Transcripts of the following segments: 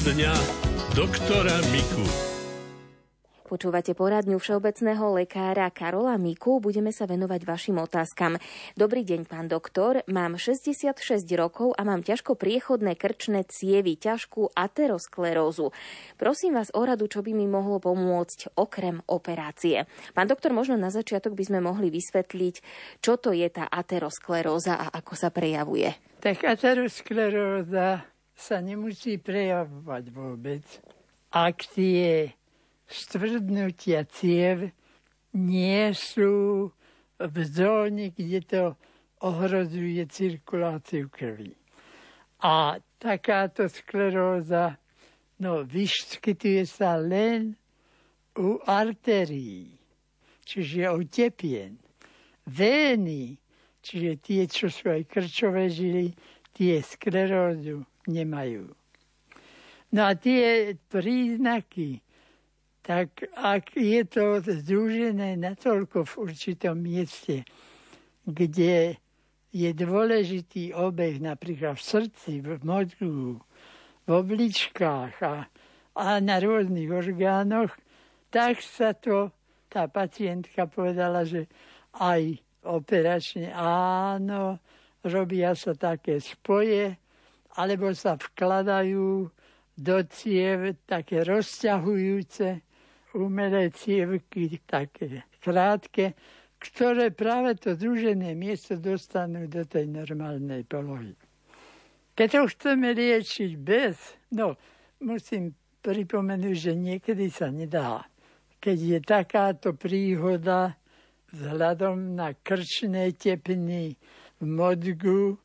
Poradňa doktora Miku. Počúvate poradňu všeobecného lekára Karola Miku. Budeme sa venovať vašim otázkam. Dobrý deň, pán doktor. Mám 66 rokov a mám ťažko priechodné krčné cievy, ťažkú aterosklerózu. Prosím vás o radu, čo by mi mohlo pomôcť okrem operácie. Pán doktor, možno na začiatok by sme mohli vysvetliť, čo to je tá ateroskleróza a ako sa prejavuje. Tak ateroskleróza sa nemusí prejavovať vôbec. Ak tie stvrdnutia ciev nie sú v zóne, kde to ohrozuje cirkuláciu krvi. A takáto skleróza no, vyskytuje sa len u arterií, čiže u tepien. Vény, čiže tie, čo sú aj krčové žily, tie sklerózu nemajú. No a tie príznaky, tak ak je to združené natoľko v určitom mieste, kde je dôležitý obeh napríklad v srdci, v mozgu, v obličkách a, a na rôznych orgánoch, tak sa to tá pacientka povedala, že aj operačne áno, robia sa také spoje, alebo sa vkladajú do ciev také rozťahujúce umelé cievky, také krátke, ktoré práve to družené miesto dostanú do tej normálnej polohy. Keď to chceme liečiť bez, no musím pripomenúť, že niekedy sa nedá. Keď je takáto príhoda vzhľadom na krčné tepny v mozgu,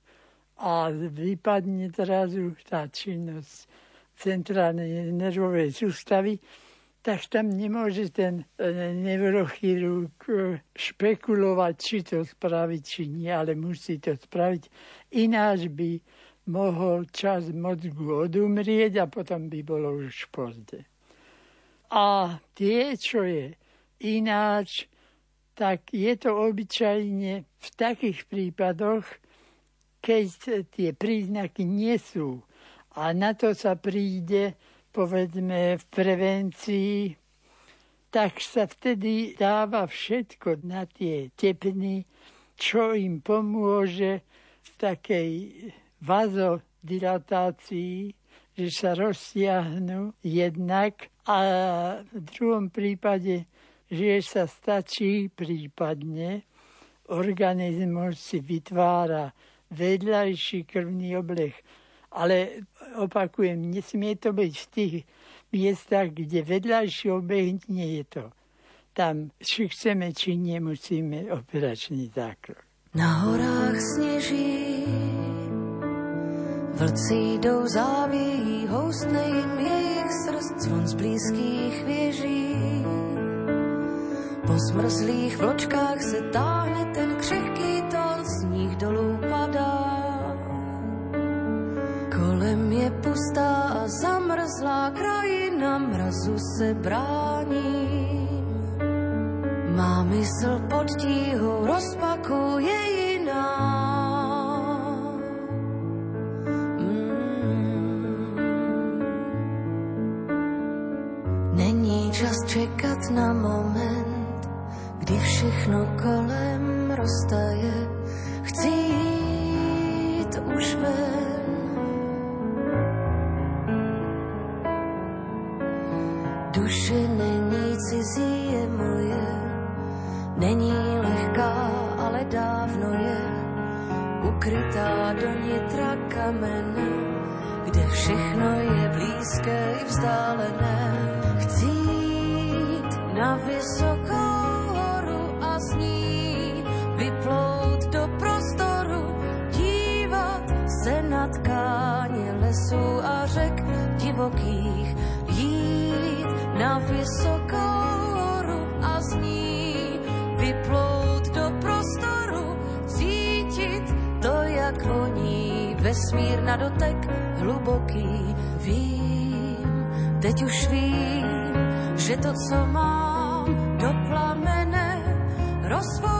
a vypadne zrazu tá činnosť centrálnej nervovej sústavy, tak tam nemôže ten e, neurochirurg e, špekulovať, či to spraviť, či nie, ale musí to spraviť. Ináč by mohol čas mozgu odumrieť a potom by bolo už pozde. A tie, čo je ináč, tak je to obyčajne v takých prípadoch, keď tie príznaky nie sú. A na to sa príde, povedzme, v prevencii, tak sa vtedy dáva všetko na tie tepny, čo im pomôže v takej vazodilatácii, že sa rozsiahnu jednak a v druhom prípade, že sa stačí prípadne organizmus si vytvára vedľajší krvný obleh. Ale opakujem, nesmie to byť v tých miestach, kde vedľajší obeh nie je to. Tam, či chceme, či nemusíme operačný zákrok. Na horách sneží, vlci jdou závějí, houstne jim jejich srdc, zvon z blízkých věží. Po smrzlých vločkách se táhne ten křehký tón, sníh dolů padá. Kolem je pustá a zamrzlá krajina, mrazu se brání. Má mysl pod tíhou rozpakuje jiná. Mm. Není čas čekat na moment, No color. Lesů a řek divokých jít na vysokou horu a z ní vyplout do prostoru, cítit to, jak voní vesmír na dotek hluboký. Vím, teď už vím, že to, co mám do plamene rozvoj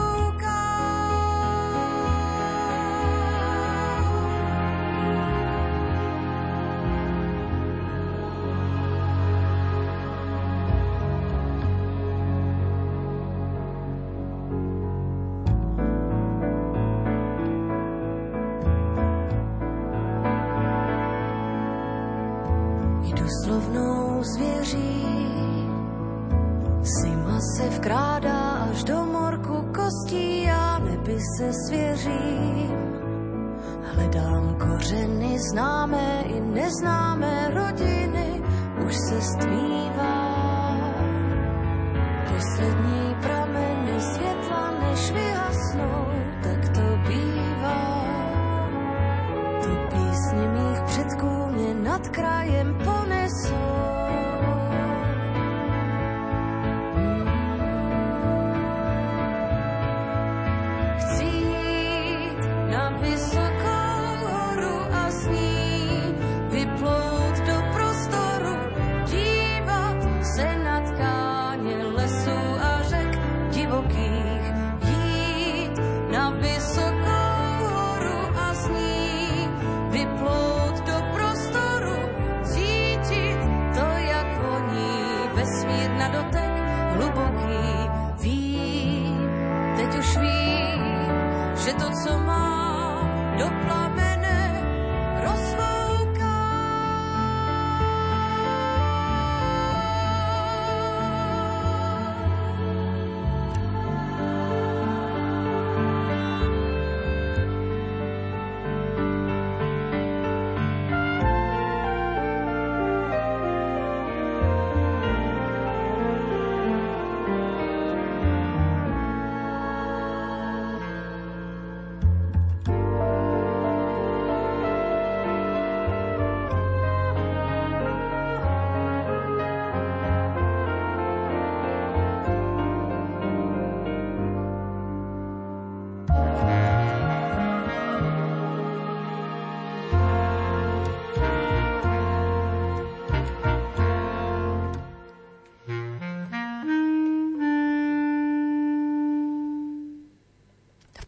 krajem po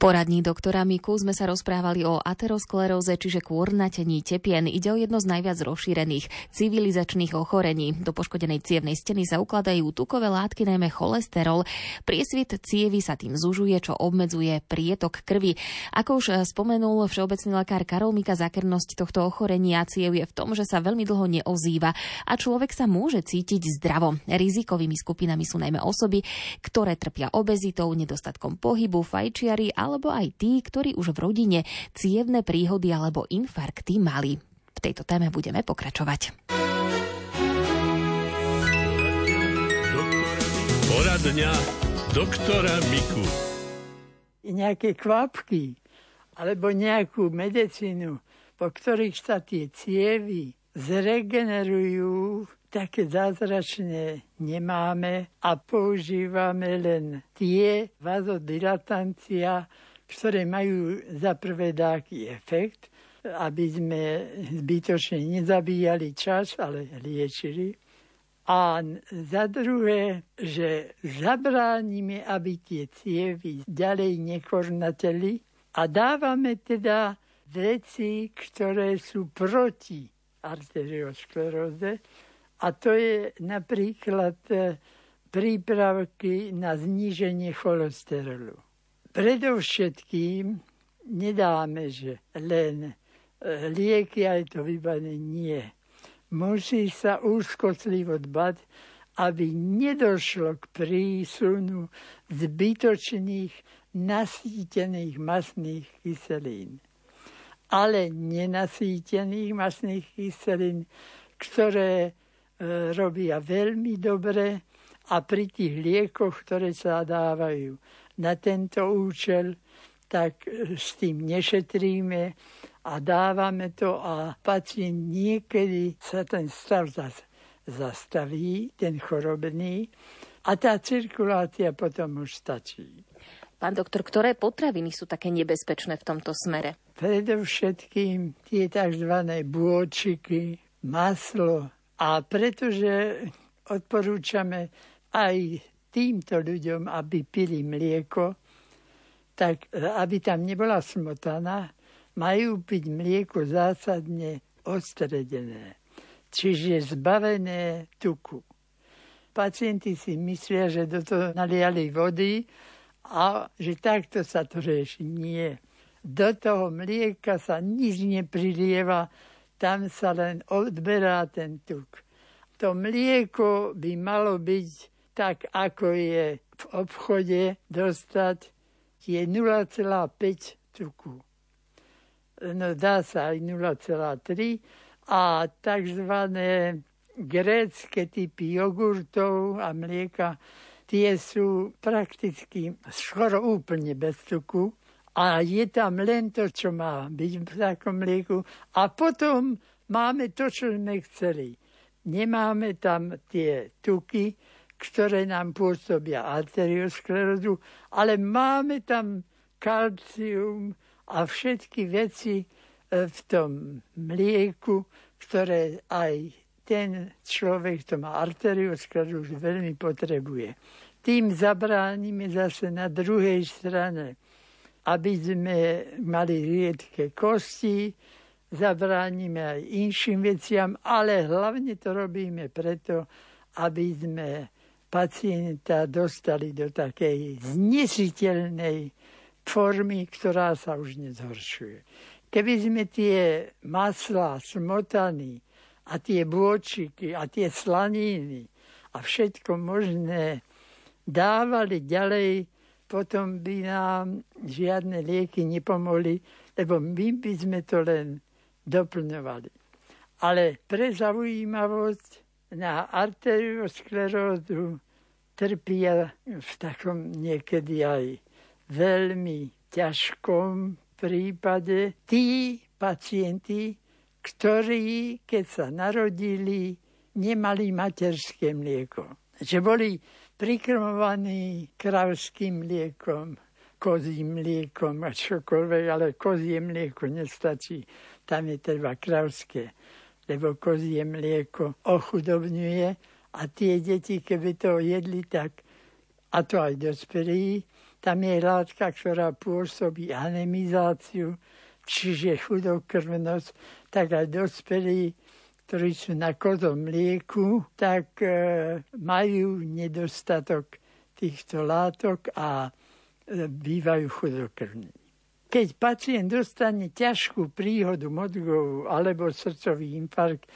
poradní doktora Miku sme sa rozprávali o ateroskleróze, čiže kôrnatení tepien. Ide o jedno z najviac rozšírených civilizačných ochorení. Do poškodenej cievnej steny sa ukladajú tukové látky, najmä cholesterol. Priesvit cievy sa tým zužuje, čo obmedzuje prietok krvi. Ako už spomenul všeobecný lekár Karol Mika, zákernosť tohto ochorenia ciev je v tom, že sa veľmi dlho neozýva a človek sa môže cítiť zdravo. Rizikovými skupinami sú najmä osoby, ktoré trpia obezitou, nedostatkom pohybu, fajčiari ale alebo aj tí, ktorí už v rodine cievne príhody alebo infarkty mali. V tejto téme budeme pokračovať. Poradňa doktora Miku. Nejaké kvapky alebo nejakú medicínu, po ktorých sa tie cievy zregenerujú, také zázračné nemáme a používame len tie vazodilatancia, ktoré majú za prvé taký efekt, aby sme zbytočne nezabíjali čas, ale liečili. A za druhé, že zabránime, aby tie cievy ďalej nekornateli a dávame teda veci, ktoré sú proti arterioskleróze. A to je napríklad e, prípravky na zníženie cholesterolu. Predovšetkým nedáme, že len e, lieky a je to vybané. Nie. Musí sa úzkostlivo dbať, aby nedošlo k prísunu zbytočných nasýtených masných kyselín. Ale nenasýtených masných kyselín, ktoré e, robia veľmi dobre a pri tých liekoch, ktoré sa dávajú na tento účel, tak e, s tým nešetríme a dávame to a pacient niekedy sa ten stav zastaví, ten chorobný a tá cirkulácia potom už stačí. Pán doktor, ktoré potraviny sú také nebezpečné v tomto smere? Predovšetkým tie tzv. bôčiky, maslo. A pretože odporúčame aj týmto ľuďom, aby pili mlieko, tak e, aby tam nebola smotana, majú piť mlieko zásadne ostredené, čiže zbavené tuku. Pacienti si myslia, že do toho naliali vody a že takto sa to rieši. Nie. Do toho mlieka sa nič neprilieva, tam sa len odberá ten tuk. To mlieko by malo byť tak, ako je v obchode dostať, je 0,5 tuku. No dá sa aj 0,3 a tzv. grécké typy jogurtov a mlieka, tie sú prakticky skoro úplne bez tuku a je tam len to, čo má byť v takom mlieku. A potom máme to, čo sme chceli. Nemáme tam tie tuky, ktoré nám pôsobia arteriosklerózu, ale máme tam kalcium a všetky veci e, v tom mlieku, ktoré aj ten človek, kto má arteriosklerózu, veľmi potrebuje. Tým zabránime zase na druhej strane aby sme mali riedke kosti, zabránime aj inším veciam, ale hlavne to robíme preto, aby sme pacienta dostali do takej znesiteľnej formy, ktorá sa už nezhoršuje. Keby sme tie masla, smotany a tie bôčiky a tie slaniny a všetko možné dávali ďalej potom by nám žiadne lieky nepomohli, lebo my by sme to len doplňovali. Ale pre zaujímavosť na arteriosklerózu trpia v takom niekedy aj veľmi ťažkom prípade tí pacienti, ktorí, keď sa narodili, nemali materské mlieko. Že boli prikrmovaný kravským mliekom, kozím mliekom a čokoľvek, ale kozie mlieko nestačí. Tam je treba kravské, lebo kozie mlieko ochudobňuje a tie deti, keby to jedli, tak a to aj dospelí, tam je látka, ktorá pôsobí anemizáciu, čiže chudokrvnosť, tak aj dospelí ktorí sú na kozom mlieku, tak e, majú nedostatok týchto látok a e, bývajú chudokrvní. Keď pacient dostane ťažkú príhodu mozgovú alebo srdcový infarkt,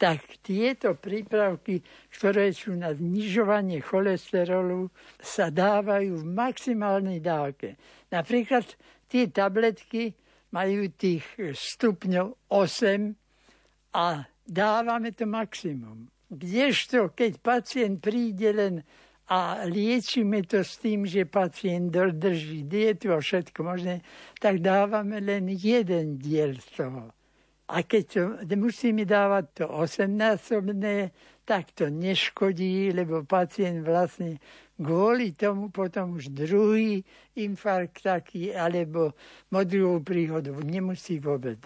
tak tieto prípravky, ktoré sú na znižovanie cholesterolu, sa dávajú v maximálnej dávke. Napríklad tie tabletky majú tých stupňov 8 a dávame to maximum. Kdežto, keď pacient príde len a liečíme to s tým, že pacient dodrží dietu a všetko možné, tak dávame len jeden diel z toho. A keď to, musíme dávať to osemnásobné, tak to neškodí, lebo pacient vlastne kvôli tomu potom už druhý infarkt taký, alebo modrú príhodu nemusí vôbec.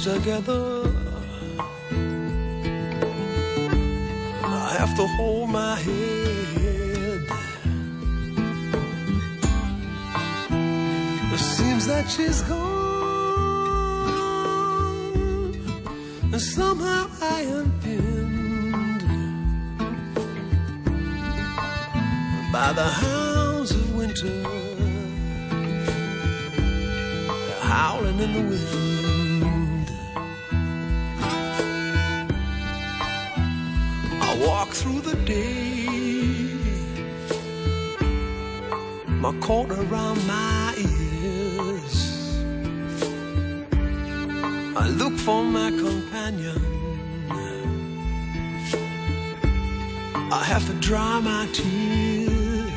Together. I have to hold my head. It seems that she's gone, and somehow I am pinned by the hounds of winter, howling in the wind. The day. My coat around my ears. I look for my companion. I have to dry my tears.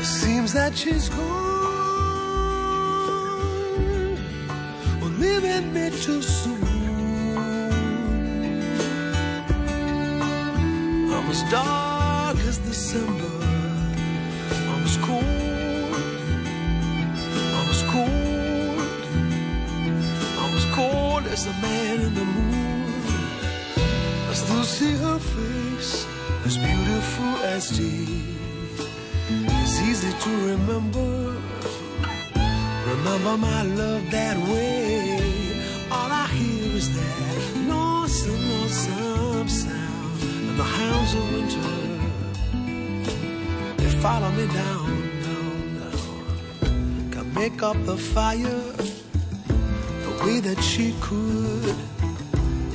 It seems that she's gone. Well, leaving me too soon. As dark as December. I was cold. I was cold. I was cold as a man in the moon. I still see her face, as beautiful as day. It's easy to remember. Remember my love that way. All I hear is that lonesome, lonesome sound the hounds of winter they follow me down, down, down. Can make up the fire the way that she could.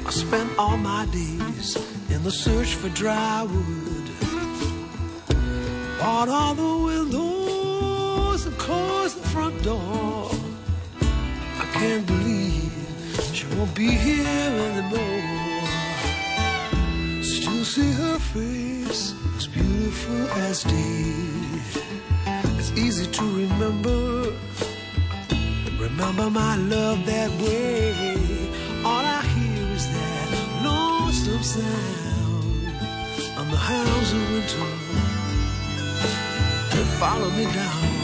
I spent all my days in the search for dry wood. Bought all the windows and closed the front door. I can't believe she won't be here anymore. See her face as beautiful as day. It's easy to remember. Remember my love that way. All I hear is that lonesome sound on the hounds of winter. They follow me down.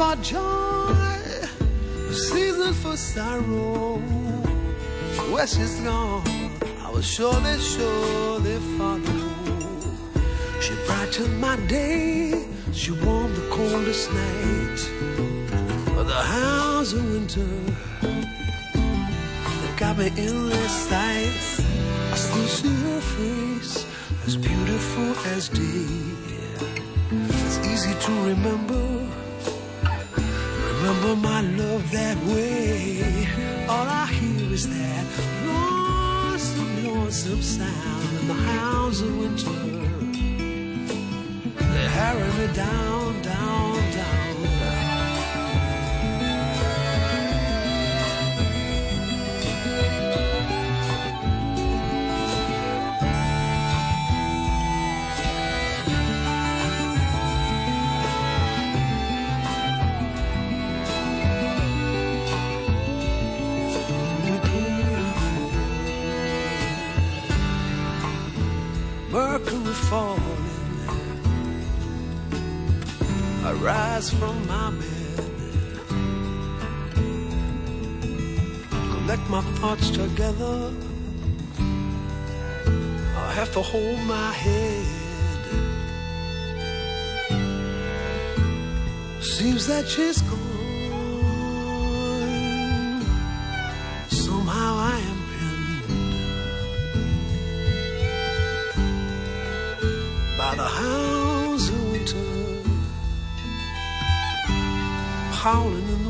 For joy, season for sorrow. Where she's gone, I will surely, surely follow. She brightened my day, she warmed the coldest night. But the hounds of winter, they got me their sights. I still see her face, as beautiful as day. It's easy to remember. Remember my love that way. All I hear is that lonesome, lonesome sound. And the hounds of winter, they harry me down, down. Mercury falling. I rise from my bed. Collect my thoughts together. I have to hold my head. Seems that she's gone. Howling in the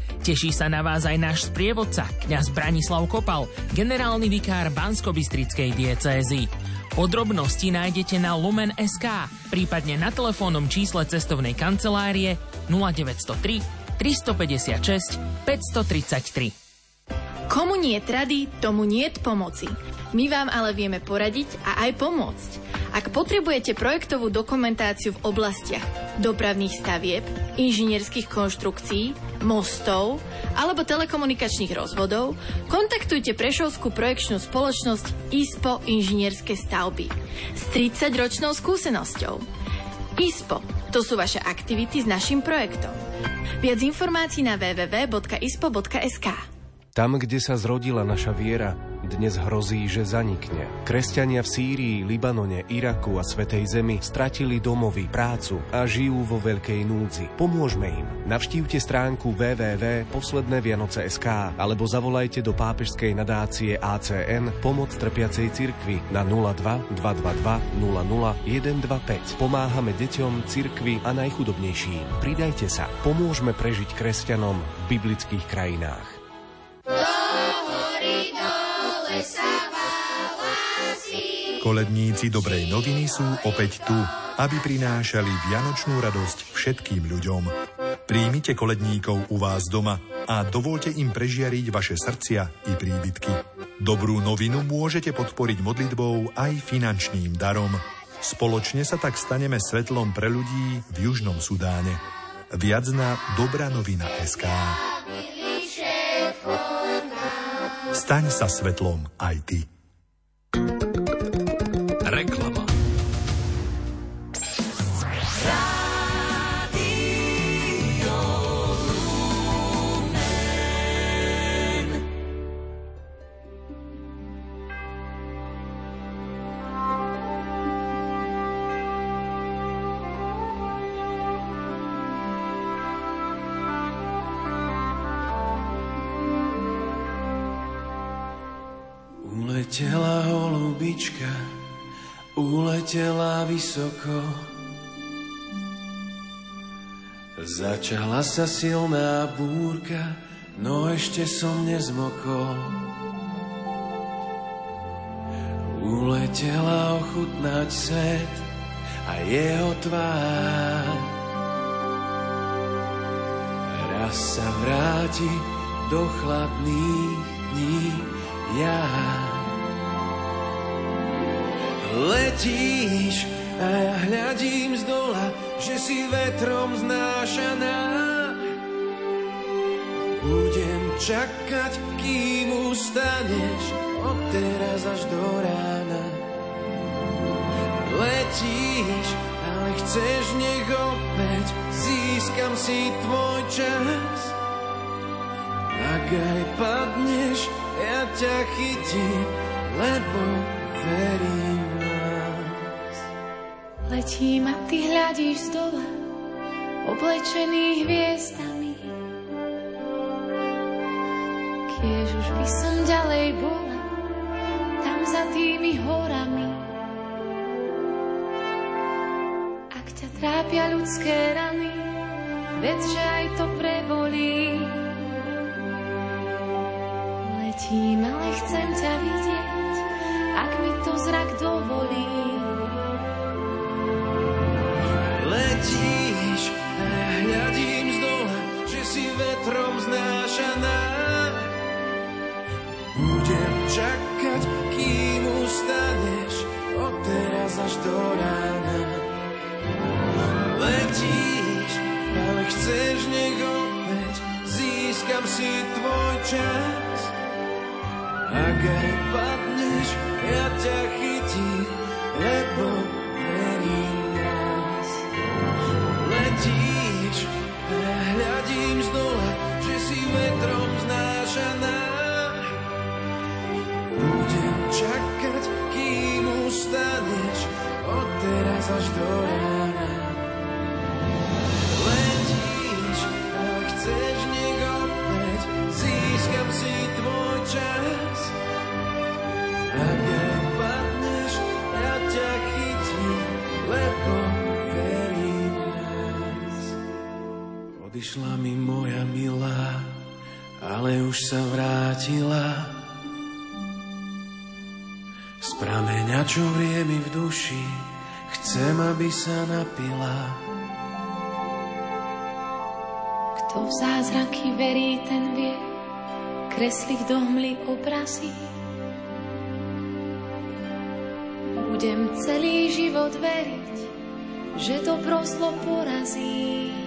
Teší sa na vás aj náš sprievodca, kňaz Branislav Kopal, generálny vikár Bansko-Bystrickej diecézy. Podrobnosti nájdete na Lumen.sk, prípadne na telefónnom čísle cestovnej kancelárie 0903 356 533. Komu nie rady, tomu nie pomoci. My vám ale vieme poradiť a aj pomôcť. Ak potrebujete projektovú dokumentáciu v oblastiach dopravných stavieb, inžinierských konštrukcií, mostov alebo telekomunikačných rozvodov, kontaktujte Prešovskú projekčnú spoločnosť ISPO Inžinierske stavby s 30-ročnou skúsenosťou. ISPO, to sú vaše aktivity s našim projektom. Viac informácií na www.ispo.sk. Tam, kde sa zrodila naša viera, dnes hrozí, že zanikne. Kresťania v Sýrii, Libanone, Iraku a Svetej Zemi stratili domovy, prácu a žijú vo veľkej núdzi. Pomôžme im. Navštívte stránku www.poslednévianoce.sk alebo zavolajte do pápežskej nadácie ACN Pomoc trpiacej cirkvi na 02 222 00 125. Pomáhame deťom, cirkvi a najchudobnejším. Pridajte sa. Pomôžme prežiť kresťanom v biblických krajinách. Koledníci dobrej noviny sú opäť tu, aby prinášali vianočnú radosť všetkým ľuďom. Príjmite koledníkov u vás doma a dovolte im prežiariť vaše srdcia i príbytky. Dobrú novinu môžete podporiť modlitbou aj finančným darom. Spoločne sa tak staneme svetlom pre ľudí v Južnom Sudáne. Viac na SK. Staň sa svetlom aj ty. Začala sa silná búrka, no ešte som nezmokol. Uletela ochutnať svet a jeho tvár. Raz sa vráti do chladných dní ja. Letíš a ja hľadím z že si vetrom znášaná. Budem čakať, kým ustaneš, od teraz až do rána. Letíš, ale chceš nech opäť získam si tvoj čas. Ak aj padneš, ja ťa chytím, lebo verím. Letím a ty hľadíš z dola, oblečený hviezdami. Kiež už by som ďalej bola, tam za tými horami. Ak ťa trápia ľudské rany, vedz, že aj to prebolí. Letím, ale chcem ťa vidieť, ak mi to zrak dovolí. Letíš ja hľadím z dola, že si vetrom znášaná. Budem čakať, kým ustaneš, od teraz až do rána. Letíš, ale chceš nech opäť, získam si tvoj čas. Ak aj padneš, ja ťa chytím, lebo Letíš a ja hľadím z dola, že si vetrom znášaná. Budem čakať, kým ustaneš, od teraz až do rána. Odišla mi moja milá, ale už sa vrátila. Z prameňa, čo vrie mi v duši, chcem, aby sa napila. Kto v zázraky verí, ten vie, kresliť do hmly obrazy. Budem celý život veriť, že dobro zlo porazí.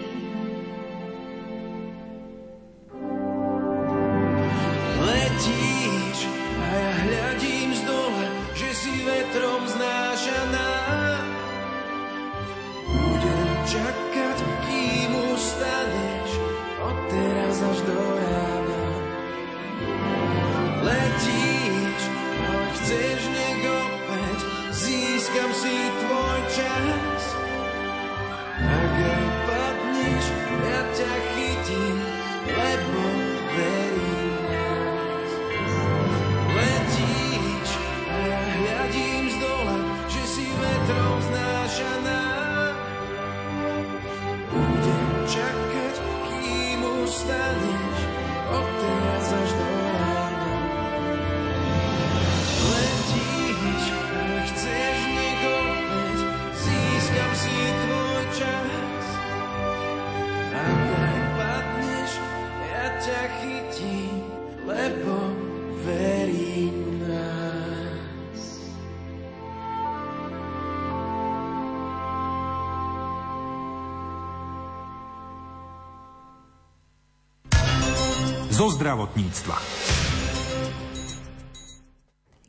Zo zdravotníctva.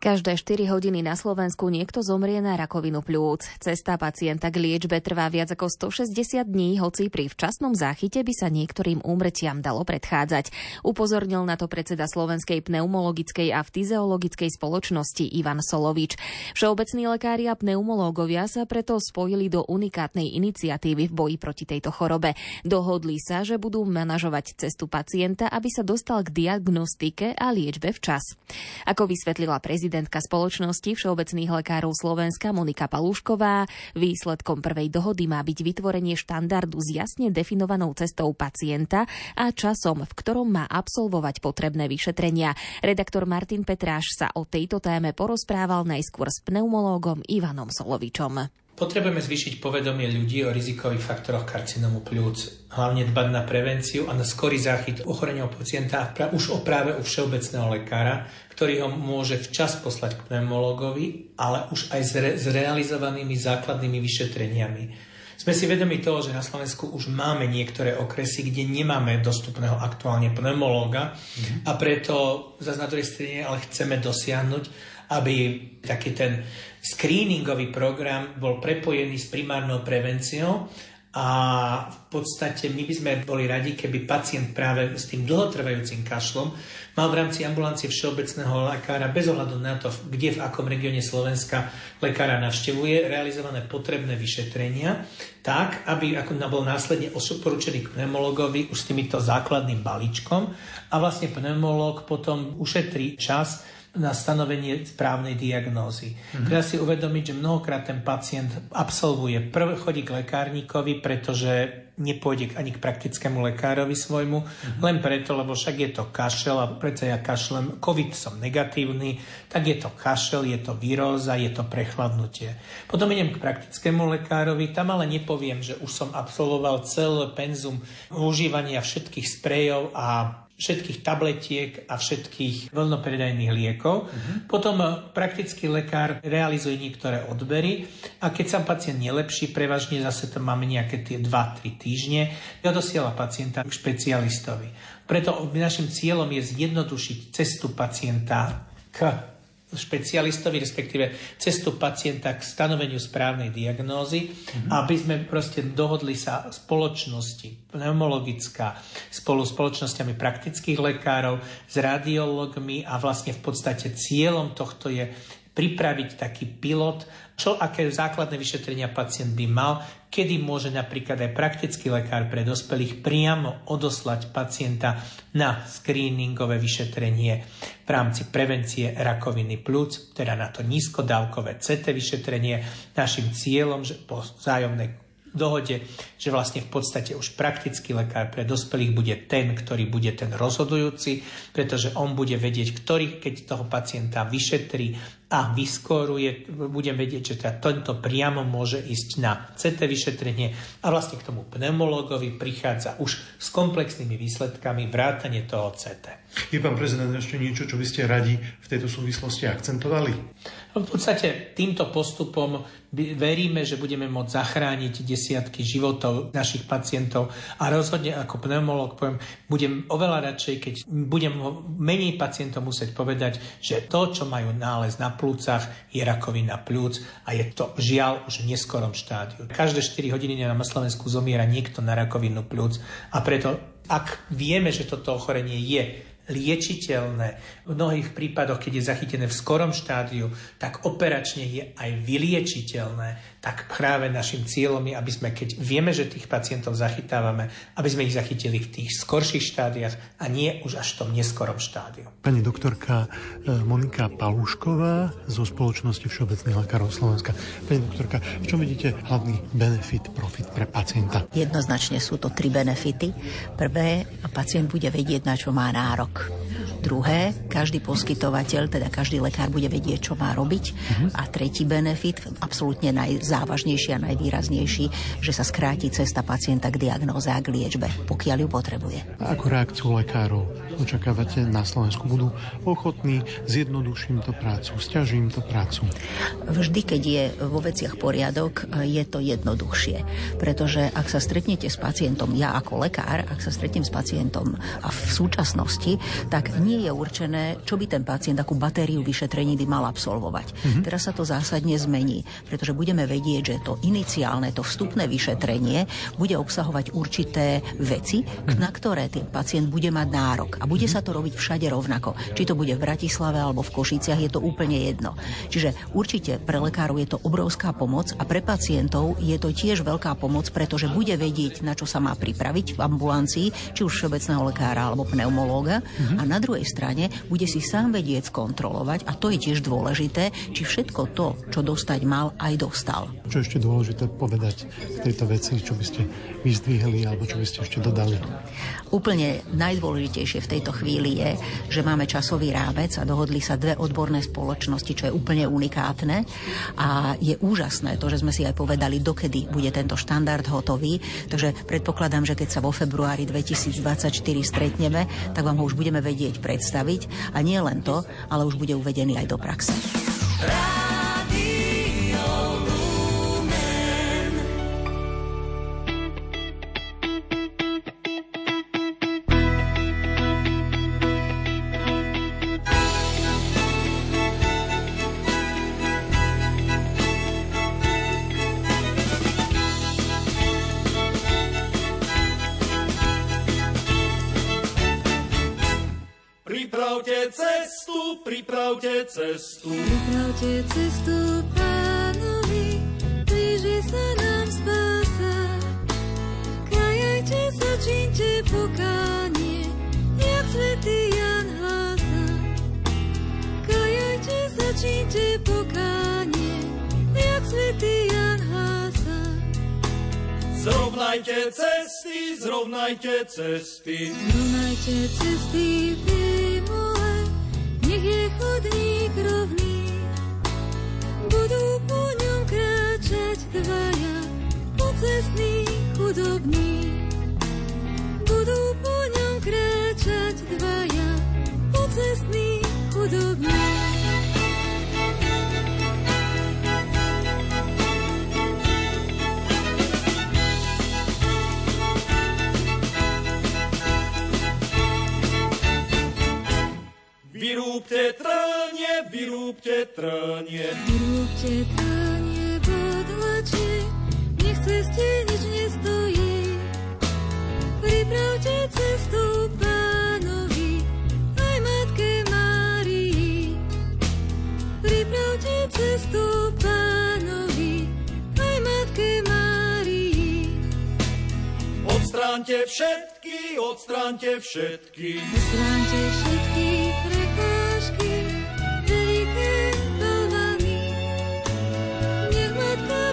Každé 4 hodiny na Slovensku niekto zomrie na rakovinu pľúc. Cesta pacienta k liečbe trvá viac ako 160 dní, hoci pri včasnom záchyte by sa niektorým úmrtiam dalo predchádzať. Upozornil na to predseda Slovenskej pneumologickej a fyziologickej spoločnosti Ivan Solovič. Všeobecní lekári a pneumológovia sa preto spojili do unikátnej iniciatívy v boji proti tejto chorobe. Dohodli sa, že budú manažovať cestu pacienta, aby sa dostal k diagnostike a liečbe včas. Ako vysvetlila prezident prezidentka spoločnosti Všeobecných lekárov Slovenska Monika Palúšková. Výsledkom prvej dohody má byť vytvorenie štandardu s jasne definovanou cestou pacienta a časom, v ktorom má absolvovať potrebné vyšetrenia. Redaktor Martin Petráš sa o tejto téme porozprával najskôr s pneumológom Ivanom Solovičom. Potrebujeme zvýšiť povedomie ľudí o rizikových faktoroch karcinomu pľúc, hlavne dbať na prevenciu a na skorý záchyt ochorenia pacienta už o práve u všeobecného lekára, ktorý ho môže včas poslať k pneumologovi, ale už aj s, re- s realizovanými základnými vyšetreniami. Sme si vedomi toho, že na Slovensku už máme niektoré okresy, kde nemáme dostupného aktuálne pneumológa mm-hmm. a preto zase na druhej strane ale chceme dosiahnuť, aby taký ten screeningový program bol prepojený s primárnou prevenciou a v podstate my by sme boli radi, keby pacient práve s tým dlhotrvajúcim kašlom mal v rámci ambulancie všeobecného lekára bez ohľadu na to, kde v akom regióne Slovenska lekára navštevuje, realizované potrebné vyšetrenia, tak, aby ako bol následne poručený k pneumologovi už s týmito základným balíčkom a vlastne pneumolog potom ušetrí čas na stanovenie správnej diagnózy. Mm-hmm. Treba si uvedomiť, že mnohokrát ten pacient absolvuje prv chodí k lekárnikovi, pretože nepôjde ani k praktickému lekárovi svojmu, mm-hmm. len preto, lebo však je to kašel a preto ja kašlem, COVID som negatívny, tak je to kašel, je to výroza, je to prechladnutie. Potom idem k praktickému lekárovi, tam ale nepoviem, že už som absolvoval celé penzum užívania všetkých sprejov a všetkých tabletiek a všetkých voľnopredajných liekov. Uh-huh. Potom eh, praktický lekár realizuje niektoré odbery a keď sa pacient nelepší, prevažne zase to máme nejaké tie 2-3 týždne, ja dosiela pacienta k špecialistovi. Preto našim cieľom je zjednodušiť cestu pacienta k špecialistovi, respektíve cestu pacienta k stanoveniu správnej diagnózy, mm-hmm. aby sme proste dohodli sa spoločnosti pneumologická spolu s spoločnosťami praktických lekárov, s radiologmi a vlastne v podstate cieľom tohto je pripraviť taký pilot, čo aké základné vyšetrenia pacient by mal, kedy môže napríklad aj praktický lekár pre dospelých priamo odoslať pacienta na screeningové vyšetrenie v rámci prevencie rakoviny plúc, teda na to nízkodávkové CT vyšetrenie. Našim cieľom, že po vzájomnej dohode, že vlastne v podstate už praktický lekár pre dospelých bude ten, ktorý bude ten rozhodujúci, pretože on bude vedieť, ktorý, keď toho pacienta vyšetrí, a vyskoruje, budem vedieť, že teda tento priamo môže ísť na CT vyšetrenie a vlastne k tomu pneumologovi prichádza už s komplexnými výsledkami vrátanie toho CT. Je pán prezident ešte niečo, čo by ste radi v tejto súvislosti akcentovali? V podstate týmto postupom veríme, že budeme môcť zachrániť desiatky životov našich pacientov a rozhodne ako pneumolog poviem, budem oveľa radšej, keď budem menej pacientov musieť povedať, že to, čo majú nález na plúcach, je rakovina plúc a je to žiaľ už v neskorom štádiu. Každé 4 hodiny na Slovensku zomiera niekto na rakovinu plúc a preto ak vieme, že toto ochorenie je liečiteľné. V mnohých prípadoch, keď je zachytené v skorom štádiu, tak operačne je aj vyliečiteľné tak práve našim cieľom je, aby sme, keď vieme, že tých pacientov zachytávame, aby sme ich zachytili v tých skorších štádiách a nie už až v tom neskorom štádiu. Pani doktorka e, Monika Palúšková zo spoločnosti Všeobecných lekárov Slovenska. Pani doktorka, v čom vidíte hlavný benefit, profit pre pacienta? Jednoznačne sú to tri benefity. Prvé, pacient bude vedieť, na čo má nárok. Druhé, každý poskytovateľ, teda každý lekár bude vedieť, čo má robiť. Uh-huh. A tretí benefit, absolútne najzávažnejší a najvýraznejší, že sa skráti cesta pacienta k diagnóze a k liečbe, pokiaľ ju potrebuje. A ako reakciu lekárov očakávate na Slovensku? Budú ochotní, zjednoduším to prácu, stiažím to prácu? Vždy, keď je vo veciach poriadok, je to jednoduchšie. Pretože ak sa stretnete s pacientom, ja ako lekár, ak sa stretnem s pacientom a v súčasnosti, tak nie je určené, čo by ten pacient, akú batériu vyšetrení by mal absolvovať. Mm-hmm. Teraz sa to zásadne zmení, pretože budeme vedieť, že to iniciálne, to vstupné vyšetrenie bude obsahovať určité veci, mm-hmm. na ktoré ten pacient bude mať nárok. A bude mm-hmm. sa to robiť všade rovnako. Či to bude v Bratislave alebo v Košiciach, je to úplne jedno. Čiže určite pre lekárov je to obrovská pomoc a pre pacientov je to tiež veľká pomoc, pretože bude vedieť, na čo sa má pripraviť v ambulancii, či už všeobecného lekára alebo pneumológa. Mm-hmm. A na druhej strane bude si sám vedieť skontrolovať, a to je tiež dôležité, či všetko to, čo dostať mal, aj dostal. Čo ešte dôležité povedať tejto veci, čo by ste vyzdvihli alebo čo by ste ešte dodali? Úplne najdôležitejšie v tejto chvíli je, že máme časový rámec a dohodli sa dve odborné spoločnosti, čo je úplne unikátne a je úžasné to, že sme si aj povedali, dokedy bude tento štandard hotový. Takže predpokladám, že keď sa vo februári 2024 stretneme, tak vám ho už budeme vedieť pre predstaviť a nie len to, ale už bude uvedený aj do praxe. Pripravte cestu. Pripravte cestu pánovi, blíži sa nám spása. Kajajte sa, čínte pokánie, jak svetý Jan hlása. Kajajte sa, čínte pokánie, jak svetý Jan hlása. Zrovnajte cesty, zrovnajte cesty. Zrovnajte cesty, chodník rovný, budú po ňom kráčať dvaja, pocestní, chudobní. Budú po ňom kráčať dvaja, pocestní, chudobní. Vyrúbte trnie, vyrúbte trnie. Vyrúbte trnie, podlačie, nech ceste nič nestojí. Pripravte cestu pánovi, aj matke Márii. Pripravte cestu pánovi, aj matke Márii. Odstránte všetky, odstránte všetky. Odstránte všetky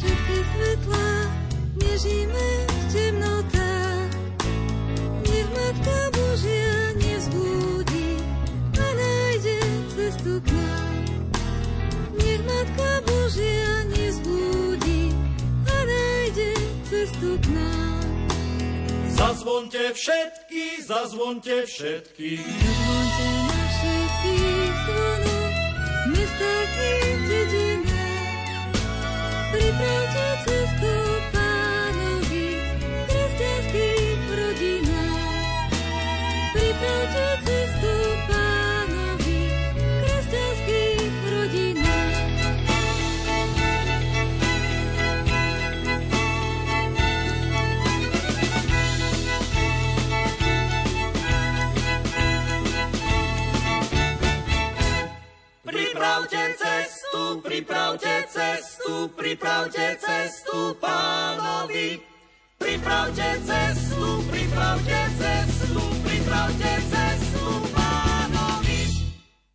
všetky svetlá, nežíme v temnotách. Nech Matka Božia nevzbudí a nájde cestu k nám. Nech Matka Božia nevzbudí a nájde cestu k nám. Zazvonte všetky, zazvonte všetky. Zazvonte na všetkých zvonoch, mestách i dedinách. Pripravte cestu pánovi kresťanských rodinách. Pripravte cestu pánovi kresťanských rodinách. Pripravte cestu, pripravte cestu, cestu, pripravte cestu pánovi. Pripravte cestu, pripravte cestu, pripravte cestu pánovi.